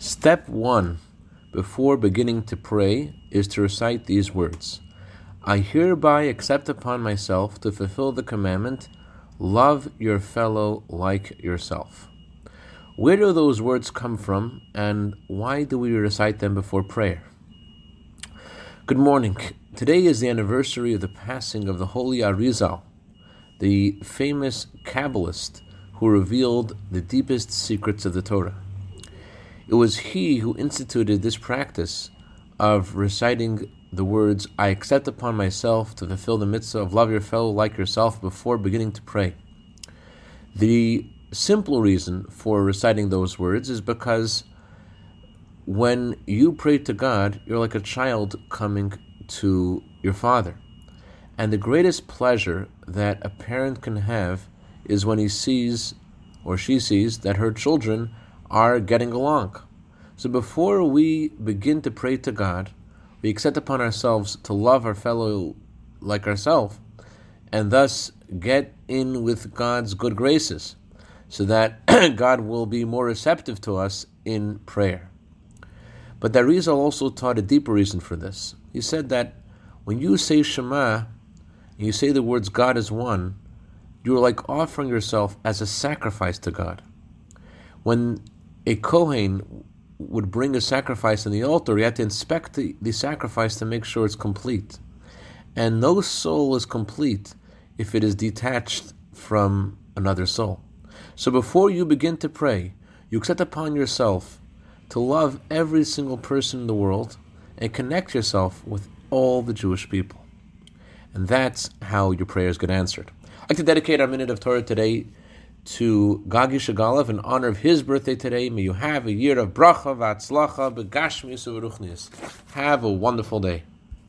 Step one before beginning to pray is to recite these words I hereby accept upon myself to fulfill the commandment love your fellow like yourself. Where do those words come from and why do we recite them before prayer? Good morning. Today is the anniversary of the passing of the Holy Arizal, the famous Kabbalist who revealed the deepest secrets of the Torah. It was he who instituted this practice of reciting the words, I accept upon myself to fulfill the mitzvah of love your fellow like yourself before beginning to pray. The simple reason for reciting those words is because when you pray to God, you're like a child coming to your father. And the greatest pleasure that a parent can have is when he sees or she sees that her children are getting along. So before we begin to pray to God, we accept upon ourselves to love our fellow like ourselves, and thus get in with God's good graces, so that God will be more receptive to us in prayer. But the Arizal also taught a deeper reason for this. He said that when you say Shema, and you say the words God is one, you are like offering yourself as a sacrifice to God. When a Kohen would bring a sacrifice on the altar, he had to inspect the, the sacrifice to make sure it's complete. And no soul is complete if it is detached from another soul. So before you begin to pray, you accept upon yourself to love every single person in the world and connect yourself with all the Jewish people. And that's how your prayers get answered. I'd like to dedicate our minute of Torah today to Gagi Shagalav in honor of his birthday today. May you have a year of bracha, v'atzlacha, begashmius. Have a wonderful day.